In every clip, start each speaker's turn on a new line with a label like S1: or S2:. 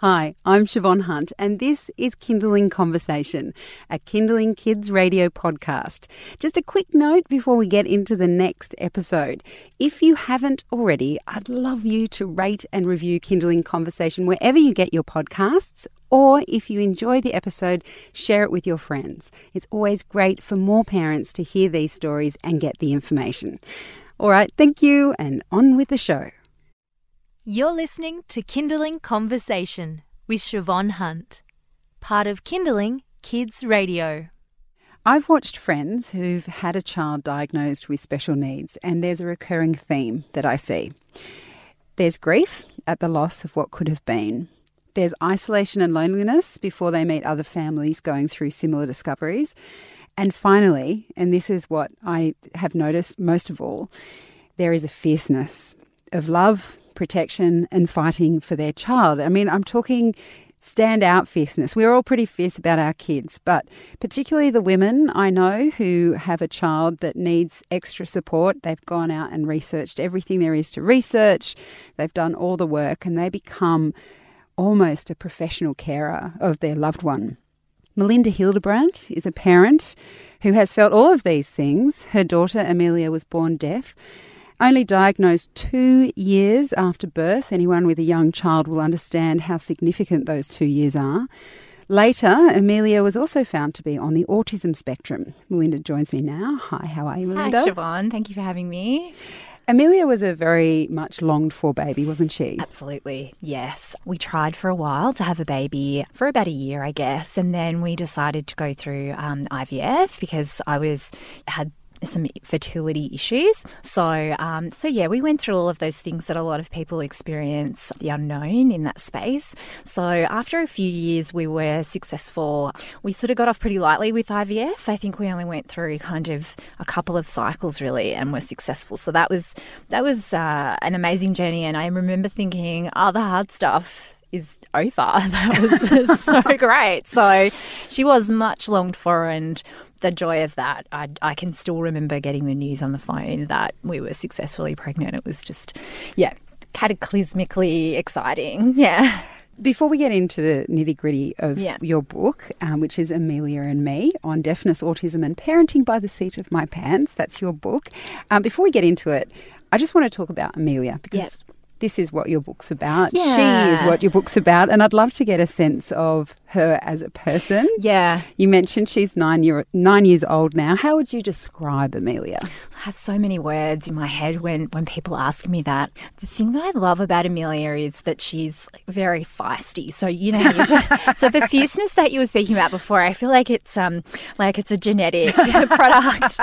S1: Hi, I'm Siobhan Hunt, and this is Kinderling Conversation, a Kinderling Kids radio podcast. Just a quick note before we get into the next episode. If you haven't already, I'd love you to rate and review Kinderling Conversation wherever you get your podcasts, or if you enjoy the episode, share it with your friends. It's always great for more parents to hear these stories and get the information. All right, thank you, and on with the show.
S2: You're listening to Kinderling Conversation with Siobhan Hunt, part of Kinderling Kids Radio.
S1: I've watched friends who've had a child diagnosed with special needs, and there's a recurring theme that I see. There's grief at the loss of what could have been. There's isolation and loneliness before they meet other families going through similar discoveries. And finally, and this is what I have noticed most of all, there is a fierceness of love, protection and fighting for their child. I mean, I'm talking standout fierceness. We're all pretty fierce about our kids, but particularly the women I know who have a child that needs extra support. They've gone out and researched everything there is to research, they've done all the work, and they become almost a professional carer of their loved one. Melinda Hildebrandt is a parent who has felt all of these things. Her daughter Amelia was born deaf only diagnosed two years after birth, anyone with a young child will understand how significant those two years are. Later, Amelia was also found to be on the autism spectrum. Melinda joins me now. Hi, how are you, Melinda?
S3: Hi, Siobhan. Thank you for having me.
S1: Amelia was a very much longed for baby, wasn't she?
S3: Absolutely, yes. We tried for a while to have a baby for about a year, I guess, and then we decided to go through um, IVF because I was had some fertility issues. So, um, so yeah, we went through all of those things that a lot of people experience the unknown in that space. So, after a few years, we were successful. We sort of got off pretty lightly with IVF. I think we only went through kind of a couple of cycles really, and were successful. So that was that was uh, an amazing journey. And I remember thinking, oh, the hard stuff is over. That was so great. So she was much longed for, and the joy of that, I, I can still remember getting the news on the phone that we were successfully pregnant. It was just, yeah, cataclysmically exciting. Yeah.
S1: Before we get into the nitty gritty of yeah. your book, um, which is Amelia and Me on deafness, autism, and parenting by the seat of my pants, that's your book. Um, before we get into it, I just want to talk about Amelia because yep this is what your book's about. Yeah. She is what your book's about. And I'd love to get a sense of her as a person.
S3: Yeah.
S1: You mentioned she's nine, year, nine years old now. How would you describe Amelia?
S3: I have so many words in my head when, when people ask me that. The thing that I love about Amelia is that she's very feisty. So, you know, so the fierceness that you were speaking about before, I feel like it's um like it's a genetic product.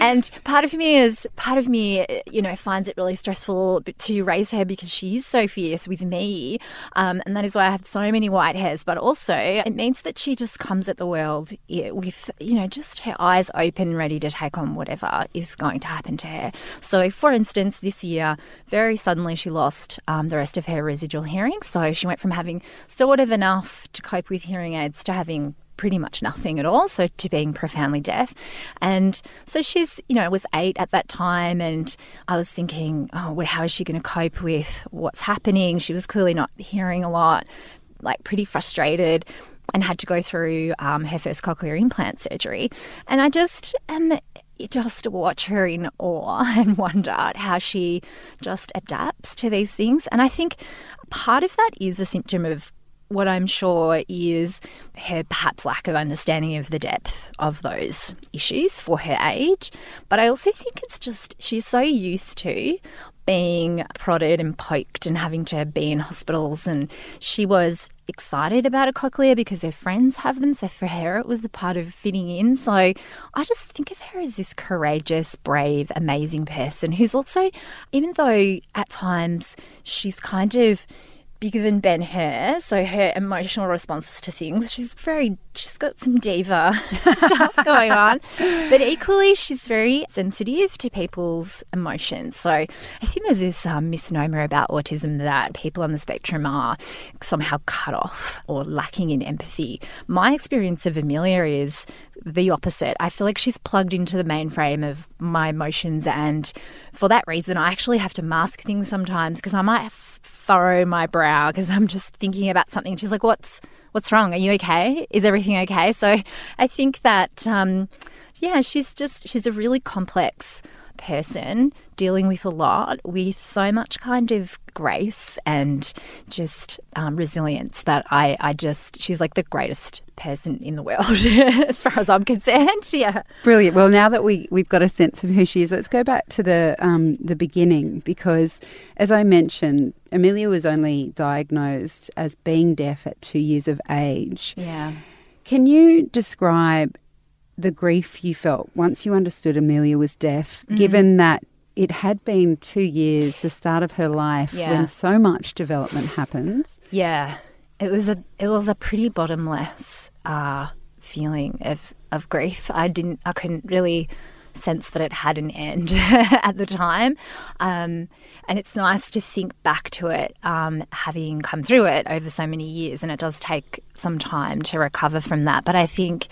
S3: and part of me is, part of me, you know, finds it really stressful to raise her because she is so fierce with me. Um, and that is why I have so many white hairs. But also, it means that she just comes at the world with, you know, just her eyes open, ready to take on whatever is going to happen to her. So, for instance, this year, very suddenly she lost um, the rest of her residual hearing. So, she went from having sort of enough to cope with hearing aids to having pretty much nothing at all, so to being profoundly deaf. And so she's, you know, was eight at that time, and I was thinking, oh, well, how is she going to cope with what's happening? She was clearly not hearing a lot, like pretty frustrated. And had to go through um, her first cochlear implant surgery. And I just am just watch her in awe and wonder at how she just adapts to these things. And I think part of that is a symptom of what I'm sure is her perhaps lack of understanding of the depth of those issues for her age. But I also think it's just she's so used to being prodded and poked and having to be in hospitals. And she was excited about a cochlear because her friends have them. So for her, it was a part of fitting in. So I just think of her as this courageous, brave, amazing person who's also, even though at times she's kind of bigger than Ben Hur, so her emotional responses to things. She's very, she's got some diva stuff going on, but equally she's very sensitive to people's emotions. So I think there's this um, misnomer about autism that people on the spectrum are somehow cut off or lacking in empathy. My experience of Amelia is the opposite. I feel like she's plugged into the mainframe of my emotions, and for that reason, I actually have to mask things sometimes because I might furrow my brow because I'm just thinking about something. She's like, "What's what's wrong? Are you okay? Is everything okay?" So I think that, um, yeah, she's just she's a really complex person dealing with a lot with so much kind of grace and just um, resilience that I, I just, she's like the greatest person in the world as far as I'm concerned. Yeah.
S1: Brilliant. Well, now that we, we've got a sense of who she is, let's go back to the, um, the beginning because, as I mentioned, Amelia was only diagnosed as being deaf at two years of age.
S3: Yeah.
S1: Can you describe the grief you felt once you understood Amelia was deaf, mm-hmm. given that it had been two years, the start of her life, yeah. when so much development happens.
S3: Yeah, it was a it was a pretty bottomless uh, feeling of of grief. I didn't, I couldn't really sense that it had an end at the time. Um, and it's nice to think back to it, um, having come through it over so many years. And it does take some time to recover from that. But I think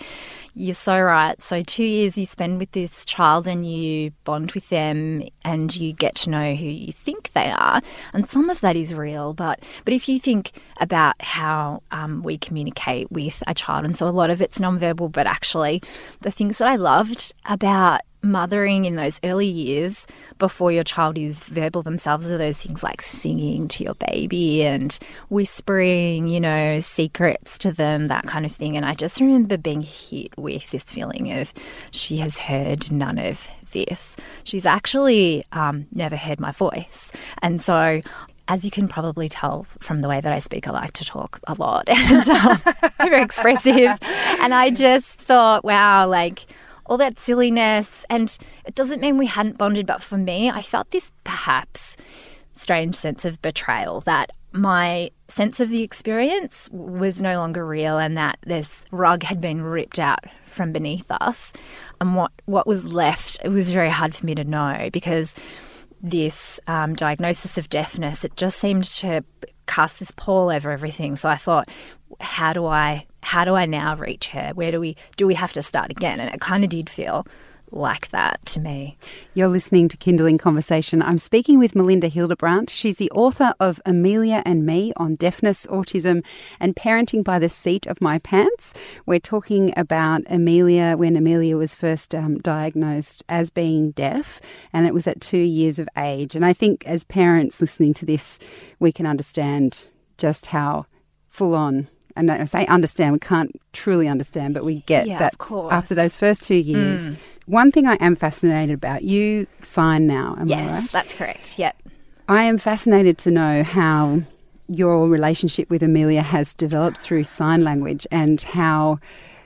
S3: you're so right. So, two years you spend with this child and you bond with them and you get to know who you think they are. And some of that is real. But, but if you think about how um, we communicate with a child, and so a lot of it's nonverbal, but actually the things that I loved about mothering in those early years before your child is verbal themselves are those things like singing to your baby and whispering, you know, secrets to them, that kind of thing. And I just remember being hit with this feeling of she has heard none of this. She's actually um, never heard my voice. And so as you can probably tell from the way that I speak, I like to talk a lot and um, very expressive. And I just thought, wow, like all that silliness. And it doesn't mean we hadn't bonded, but for me, I felt this perhaps strange sense of betrayal that my sense of the experience was no longer real and that this rug had been ripped out from beneath us. And what, what was left, it was very hard for me to know because this um, diagnosis of deafness, it just seemed to cast this pall over everything. So I thought, how do I how do I now reach her? Where do we do we have to start again? And it kind of did feel like that to me.
S1: You're listening to Kinderling Conversation. I'm speaking with Melinda Hildebrandt. She's the author of Amelia and Me on deafness, autism, and parenting by the seat of my pants. We're talking about Amelia when Amelia was first um, diagnosed as being deaf, and it was at two years of age. And I think as parents listening to this, we can understand just how full on and I say understand, we can't truly understand, but we get
S3: yeah,
S1: that after those first two years. Mm. One thing I am fascinated about, you sign now, am
S3: yes,
S1: I right?
S3: that's correct. Yep.
S1: I am fascinated to know how your relationship with Amelia has developed through sign language and how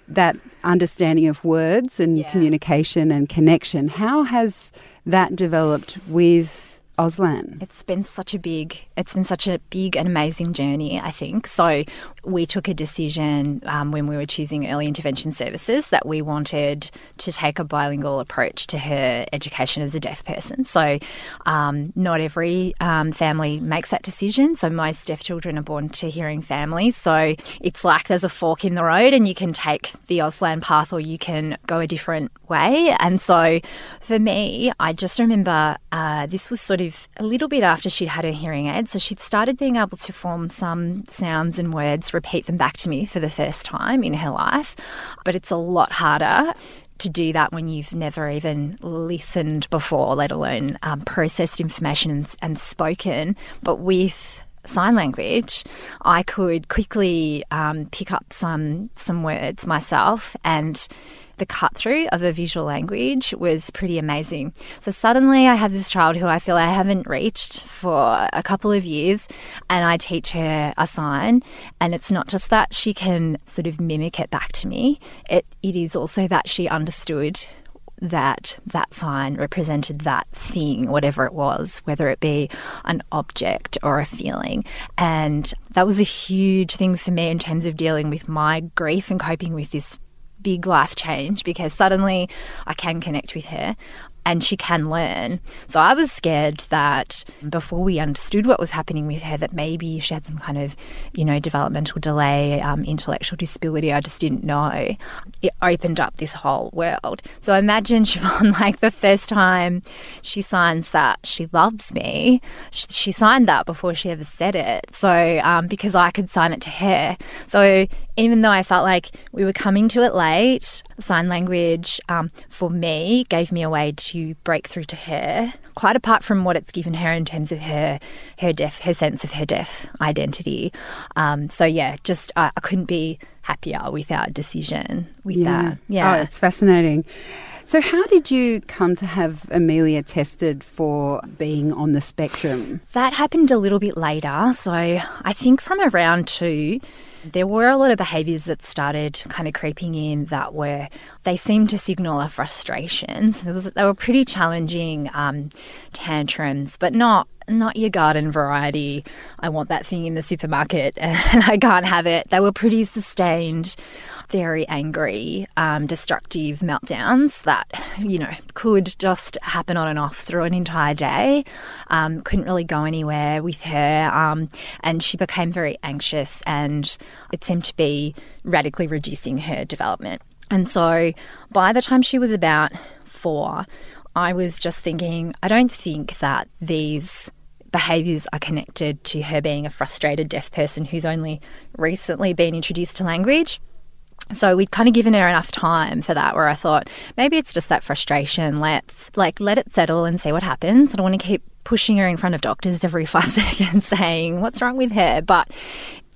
S1: that understanding of words and yeah. communication and connection, how has that developed with Auslan?
S3: It's been such a big, it's been such a big and amazing journey. I think so. We took a decision um, when we were choosing early intervention services that we wanted to take a bilingual approach to her education as a deaf person. So, um, not every um, family makes that decision. So, most deaf children are born to hearing families. So, it's like there's a fork in the road, and you can take the Auslan path or you can go a different way. And so, for me, I just remember uh, this was sort of a little bit after she'd had her hearing aid. So she'd started being able to form some sounds and words, repeat them back to me for the first time in her life. But it's a lot harder to do that when you've never even listened before, let alone um, processed information and, and spoken. But with sign language, I could quickly um, pick up some some words myself and the cut through of a visual language was pretty amazing. So suddenly I have this child who I feel I haven't reached for a couple of years and I teach her a sign and it's not just that she can sort of mimic it back to me. It it is also that she understood that that sign represented that thing, whatever it was, whether it be an object or a feeling. And that was a huge thing for me in terms of dealing with my grief and coping with this big life change because suddenly I can connect with her. And she can learn. So I was scared that before we understood what was happening with her, that maybe she had some kind of, you know, developmental delay, um, intellectual disability. I just didn't know. It opened up this whole world. So imagine Siobhan, like the first time she signs that she loves me, she signed that before she ever said it. So um, because I could sign it to her. So even though I felt like we were coming to it late, sign language um, for me gave me a way to break through to her. Quite apart from what it's given her in terms of her her deaf her sense of her deaf identity. Um, so yeah, just I, I couldn't be happier with our decision with
S1: yeah.
S3: that. Yeah,
S1: Oh, it's fascinating. So, how did you come to have Amelia tested for being on the spectrum?
S3: That happened a little bit later. So I think from around two, there were a lot of behaviours that started kind of creeping in that were, they seemed to signal a frustration. So was, they were pretty challenging um, tantrums, but not not your garden variety. I want that thing in the supermarket and I can't have it. They were pretty sustained, very angry, um, destructive meltdowns that, you know, could just happen on and off through an entire day. Um, couldn't really go anywhere with her. Um, and she became very anxious and it seemed to be radically reducing her development. And so by the time she was about four, I was just thinking, I don't think that these behaviours are connected to her being a frustrated deaf person who's only recently been introduced to language. So we'd kind of given her enough time for that where I thought maybe it's just that frustration. Let's like let it settle and see what happens. I don't want to keep pushing her in front of doctors every five seconds saying what's wrong with her. But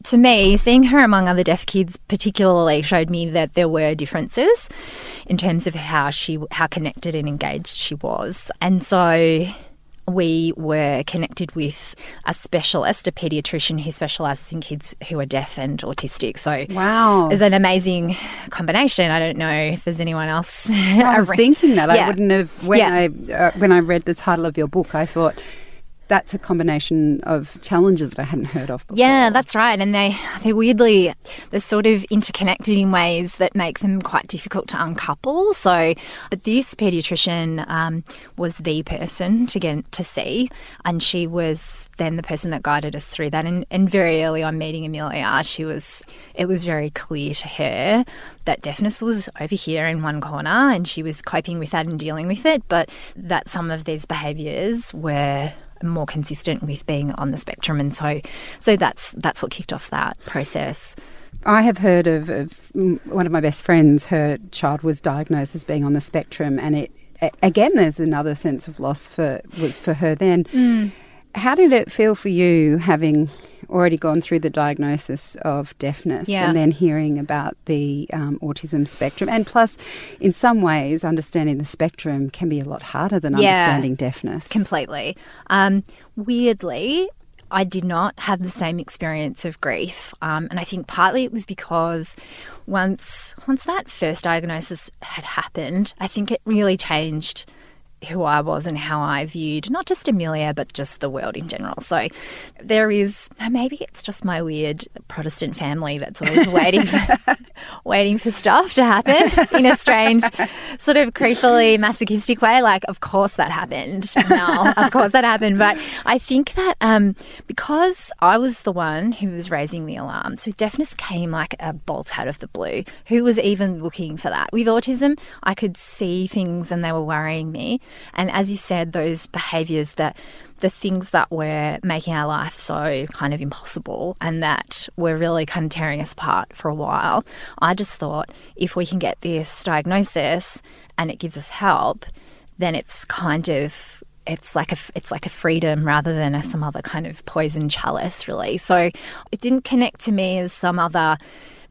S3: to me, seeing her among other deaf kids particularly showed me that there were differences in terms of how she how connected and engaged she was. And so we were connected with a specialist, a pediatrician who specialises in kids who are deaf and autistic. So
S1: Wow.
S3: it's an amazing combination. I don't know if there's anyone else.
S1: I was thinking that
S3: Yeah.
S1: I wouldn't have when
S3: Yeah.
S1: I uh, when I read the title of your book. I thought that's a combination of challenges that I hadn't heard of before.
S3: Yeah, that's right. And they they weirdly they're sort of interconnected in ways that make them quite difficult to uncouple. So, but this pediatrician um, was the person to get to see, and she was then the person that guided us through that. And, and very early on meeting Amelia, she was it was very clear to her that deafness was over here in one corner, and she was coping with that and dealing with it. But that some of these behaviours were more consistent with being on the spectrum and so so that's that's what kicked off that process
S1: I have heard of, of one of my best friends. Her child was diagnosed as being on the spectrum, and it again there's another sense of loss for was for her then.
S3: Mm.
S1: How did it feel for you having already gone through the diagnosis of deafness
S3: Yeah.
S1: and then hearing about the um, autism spectrum? And plus, in some ways, understanding the spectrum can be a lot harder than
S3: Yeah.
S1: understanding deafness.
S3: completely um, weirdly I did not have the same experience of grief, um, and I think partly it was because once once that first diagnosis had happened, I think it really changed who I was and how I viewed not just Amelia but just the world in general. So there is maybe it's just my weird Protestant family that's always waiting for, waiting for stuff to happen in a strange sort of creepily masochistic way. Like of course that happened. No, of course that happened. But I think that um, because I was the one who was raising the alarm, so deafness came like a bolt out of the blue. Who was even looking for that? With autism, I could see things and they were worrying me. And as you said, those behaviours that the things that were making our life so kind of impossible and that were really kind of tearing us apart for a while. I just thought if we can get this diagnosis and it gives us help, then it's kind of it's like a it's like a freedom rather than a, some other kind of poison chalice, really. So it didn't connect to me as some other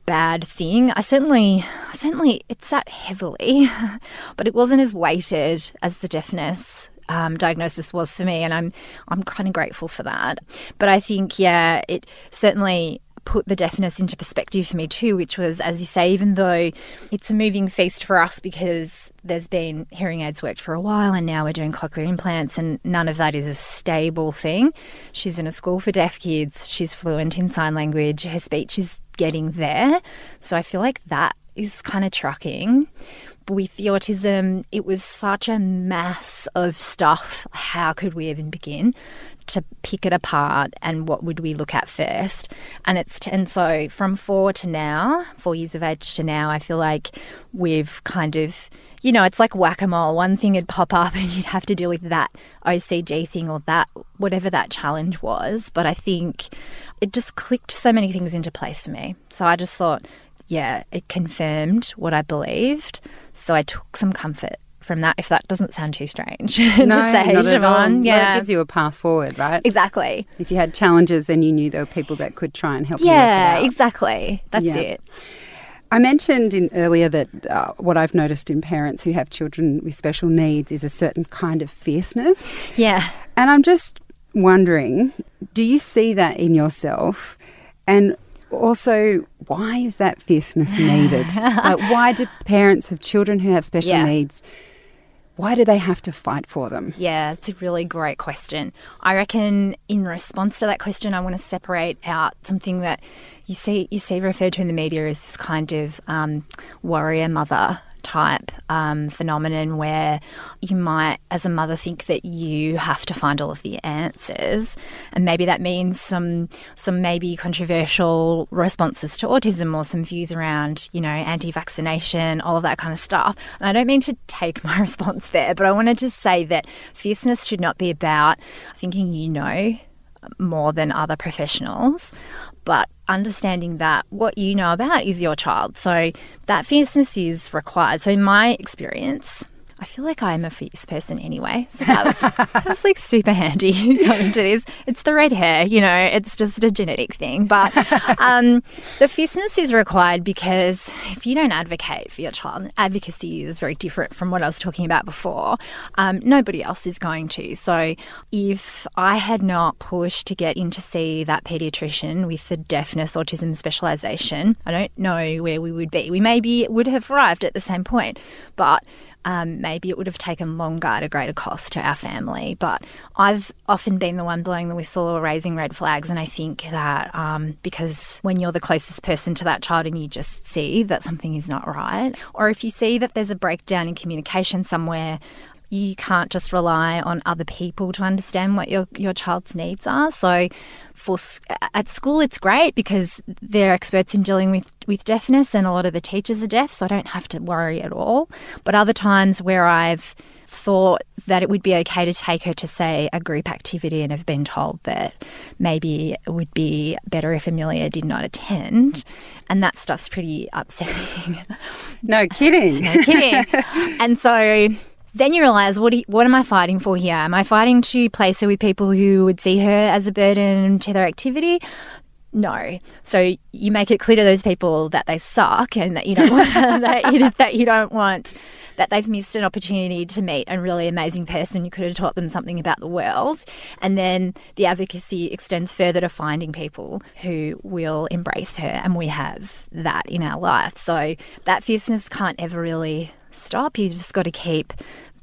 S3: bad thing. I certainly, certainly, it sat heavily, but it wasn't as weighted as the deafness um, diagnosis was for me, and I'm, I'm kind of grateful for that. But I think, yeah, it certainly put the deafness into perspective for me too, which was, as you say, even though it's a moving feast for us because there's been hearing aids worked for a while and now we're doing cochlear implants and none of that is a stable thing. She's in a school for deaf kids, she's fluent in sign language, her speech is getting there. So I feel like that is kind of trucking. With the autism, it was such a mass of stuff. How could we even begin to pick it apart and what would we look at first? And it's and so from four to now, four years of age to now, I feel like we've kind of you know, it's like whack a mole. One thing would pop up and you'd have to deal with that OCD thing or that, whatever that challenge was. But I think it just clicked so many things into place for me. So I just thought, yeah, it confirmed what I believed. So I took some comfort from that, if that doesn't sound too strange to say,
S1: not.
S3: Siobhan.
S1: Well,
S3: Yeah.
S1: it gives you a path forward, right?
S3: exactly.
S1: If you had challenges, then you knew there were people that could try and help you.
S3: Yeah,
S1: work
S3: exactly. That's
S1: Yeah.
S3: it.
S1: I mentioned in earlier that uh, what I've noticed in parents who have children with special needs is a certain kind of fierceness.
S3: Yeah.
S1: And I'm just wondering, do you see that in yourself? And also, why is that fierceness needed? like, why do parents of children who have special
S3: Yeah.
S1: needs, why do they have to fight for them?
S3: Yeah, it's a really great question. I reckon in response to that question, I want to separate out something that you see you see referred to in the media as this kind of um, warrior mother type um, phenomenon where you might, as a mother, think that you have to find all of the answers, and maybe that means some some maybe controversial responses to autism or some views around you know anti-vaccination, all of that kind of stuff. And I don't mean to take my response there, but I want to just say that fierceness should not be about thinking you know more than other professionals, but understanding that what you know about is your child. So that fierceness is required. So in my experience, I feel like I'm a fierce person anyway. So that was, that was like super handy coming to this. It's the red hair, you know, it's just a genetic thing. But um, the fierceness is required because if you don't advocate for your child, advocacy is very different from what I was talking about before, um, nobody else is going to. So if I had not pushed to get in to see that paediatrician with the deafness autism specialisation, I don't know where we would be. We maybe would have arrived at the same point, but um, maybe it would have taken longer at a greater cost to our family. But I've often been the one blowing the whistle or raising red flags. And I think that um, because when you're the closest person to that child and you just see that something is not right, or if you see that there's a breakdown in communication somewhere, you can't just rely on other people to understand what your, your child's needs are. So, for at school, it's great because they're experts in dealing with, with deafness, and a lot of the teachers are deaf, so I don't have to worry at all. But other times where I've thought that it would be okay to take her to, say, a group activity and have been told that maybe it would be better if Amelia did not attend, and that stuff's pretty upsetting.
S1: No kidding.
S3: No kidding. and so then you realize, what, you- what am I fighting for here? Am I fighting to place her with people who would see her as a burden to their activity? No. So you make it clear to those people that they suck and that you don't want that, you, that you don't want that they've missed an opportunity to meet a really amazing person. You could have taught them something about the world. And then the advocacy extends further to finding people who will embrace her. And we have that in our life. So that fierceness can't ever really stop. You've just got to keep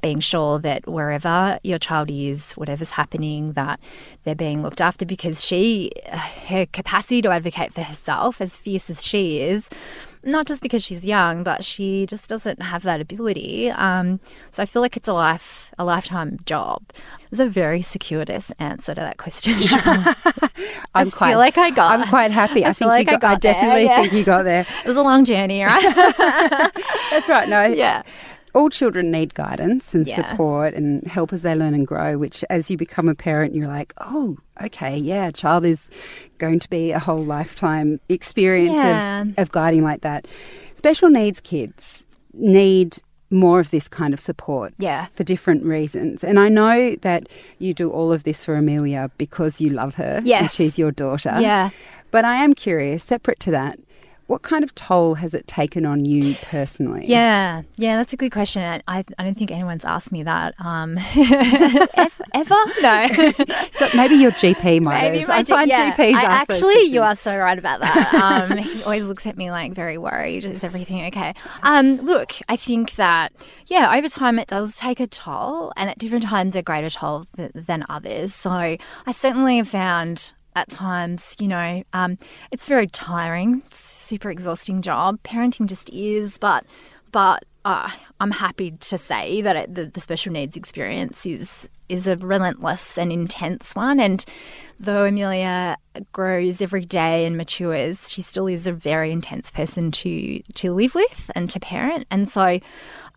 S3: being sure that wherever your child is, whatever's happening, that they're being looked after because she, her capacity to advocate for herself, as fierce as she is, not just because she's young, but she just doesn't have that ability. Um, so I feel like it's a life, a lifetime job. It's a very circuitous answer to that question.
S1: I'm
S3: I
S1: quite,
S3: feel like I got.
S1: I'm quite happy. I,
S3: I feel
S1: think
S3: like
S1: you
S3: I
S1: got, I
S3: got there,
S1: definitely
S3: yeah.
S1: think you got there.
S3: It was a long journey, right?
S1: That's right. No,
S3: yeah.
S1: All children need guidance and
S3: Yeah.
S1: support and help as they learn and grow, which as you become a parent, you're like, oh, okay, yeah, child is going to be a whole lifetime experience
S3: Yeah.
S1: of, of guiding like that. Special needs kids need more of this kind of support
S3: Yeah.
S1: for different reasons. And I know that you do all of this for Amelia because you love her and
S3: Yes.
S1: she's your daughter.
S3: Yeah.
S1: But I am curious, separate to that, what kind of toll has it taken on you personally?
S3: Yeah, yeah, that's a good question. I, I, I don't think anyone's asked me that um, ever. No,
S1: So maybe your GP might
S3: maybe
S1: have. I find
S3: yeah.
S1: GPs
S3: I, actually, you are so right about that. Um, he always looks at me like very worried. Is everything okay? Um, look, I think that yeah, over time it does take a toll, and at different times a greater toll th- than others. So I certainly have found at times. You know, um, it's very tiring, it's super exhausting job. Parenting just is, but but uh, I'm happy to say that it, the, the special needs experience is is a relentless and intense one. And though Amelia grows every day and matures, she still is a very intense person to to live with and to parent. And so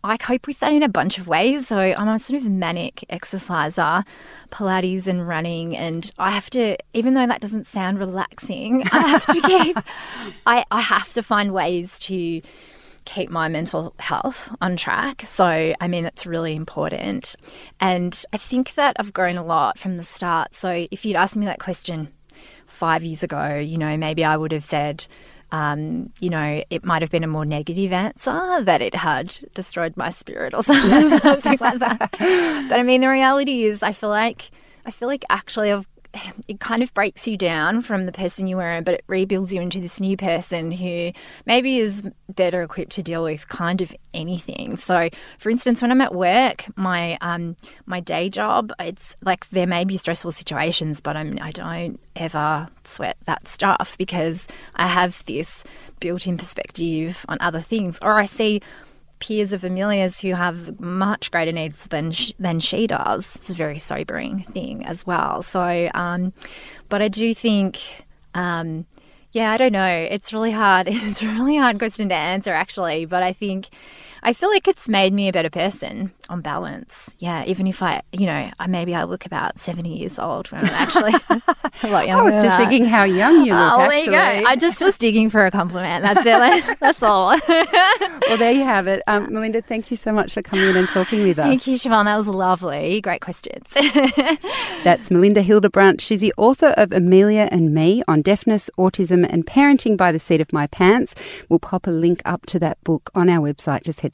S3: I cope with that in a bunch of ways. So I'm a sort of manic exerciser, Pilates and running, and I have to, even though that doesn't sound relaxing, I have to keep, I, I have to find ways to keep my mental health on track. So, I mean, it's really important. And I think that I've grown a lot from the start. So, if you'd asked me that question five years ago, you know, maybe I would have said, um, you know, it might have been a more negative answer that it had destroyed my spirit or something, something like that. But I mean, the reality is, I feel like I feel like actually I've it kind of breaks you down from the person you were, but it rebuilds you into this new person who maybe is better equipped to deal with kind of anything. So, for instance, when I'm at work, my um, my day job, it's like there may be stressful situations, but I'm I don't ever sweat that stuff because I have this built-in perspective on other things, or I see peers of Amelia's who have much greater needs than than she does. It's a very sobering thing as well. So, um, but I do think, um, yeah, I don't know. It's really hard. It's a really hard question to answer, actually. But I think I feel like it's made me a better person on balance. Yeah, even if I, you know, I maybe I look about 70 years old when I'm actually a lot younger.
S1: I was just thinking how young you look,
S3: oh,
S1: actually.
S3: There you go. I just was digging for a compliment. That's it. That's all.
S1: well, there you have it. Um, Melinda, thank you so much for coming in and talking with us.
S3: Thank you, Siobhan. That was lovely. Great questions.
S1: That's Melinda Hildebrandt. She's the author of Amelia and Me on deafness, autism, and parenting by the seat of my pants. We'll pop a link up to that book on our website. Just head